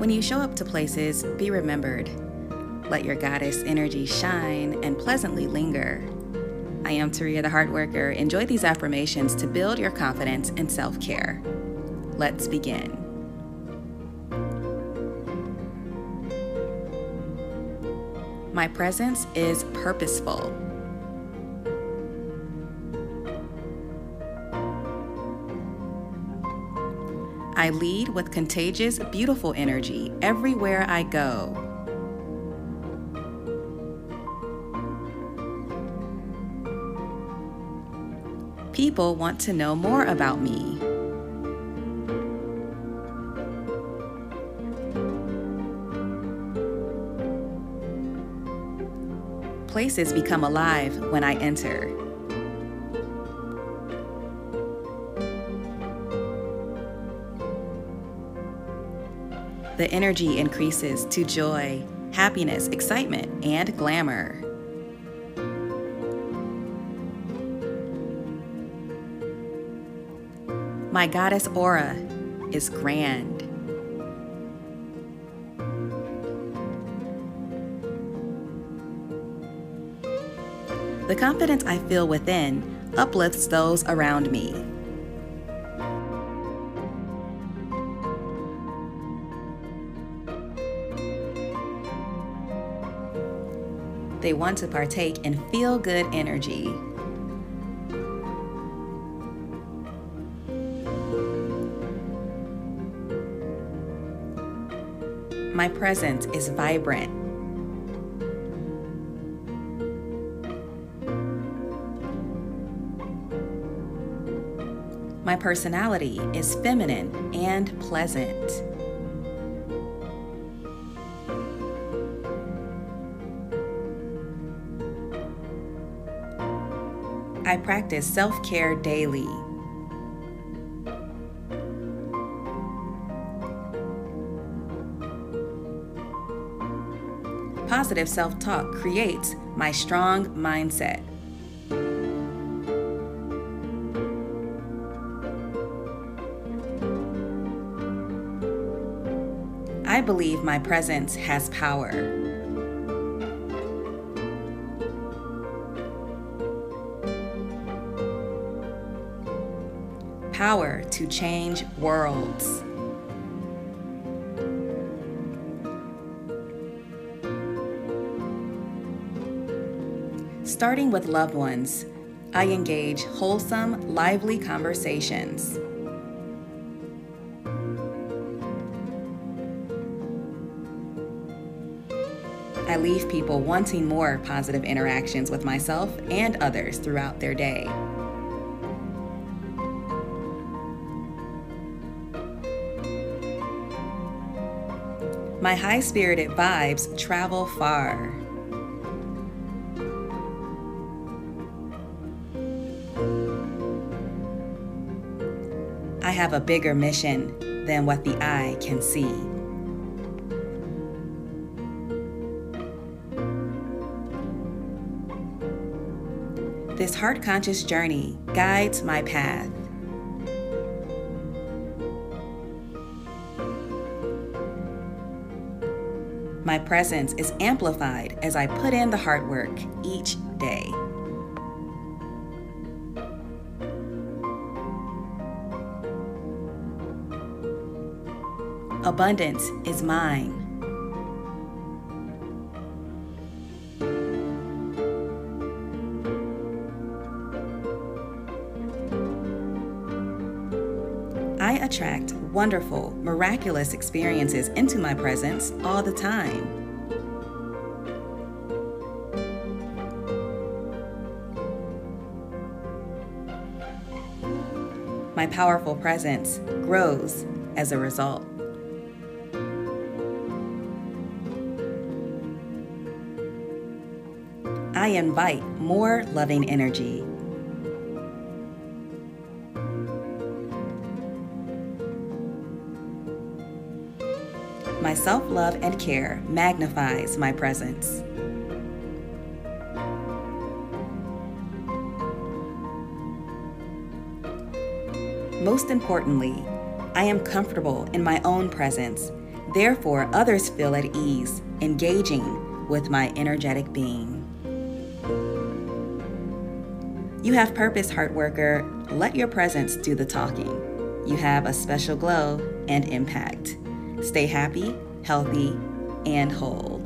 When you show up to places, be remembered. Let your goddess energy shine and pleasantly linger. I am Taria the Heart Worker. Enjoy these affirmations to build your confidence and self care. Let's begin. My presence is purposeful. I lead with contagious, beautiful energy everywhere I go. People want to know more about me. Places become alive when I enter. The energy increases to joy, happiness, excitement, and glamour. My goddess aura is grand. The confidence I feel within uplifts those around me. They want to partake in feel good energy. My presence is vibrant. My personality is feminine and pleasant. I practice self care daily. Positive self talk creates my strong mindset. I believe my presence has power. Power to change worlds. Starting with loved ones, I engage wholesome, lively conversations. I leave people wanting more positive interactions with myself and others throughout their day. My high spirited vibes travel far. I have a bigger mission than what the eye can see. This heart conscious journey guides my path. My presence is amplified as I put in the hard work each day. Abundance is mine. I attract wonderful, miraculous experiences into my presence all the time. My powerful presence grows as a result. I invite more loving energy. My self love and care magnifies my presence. Most importantly, I am comfortable in my own presence Therefore, others feel at ease engaging with my energetic being. You have purpose, heart worker. Let your presence do the talking. You have a special glow and impact. Stay happy, healthy, and whole.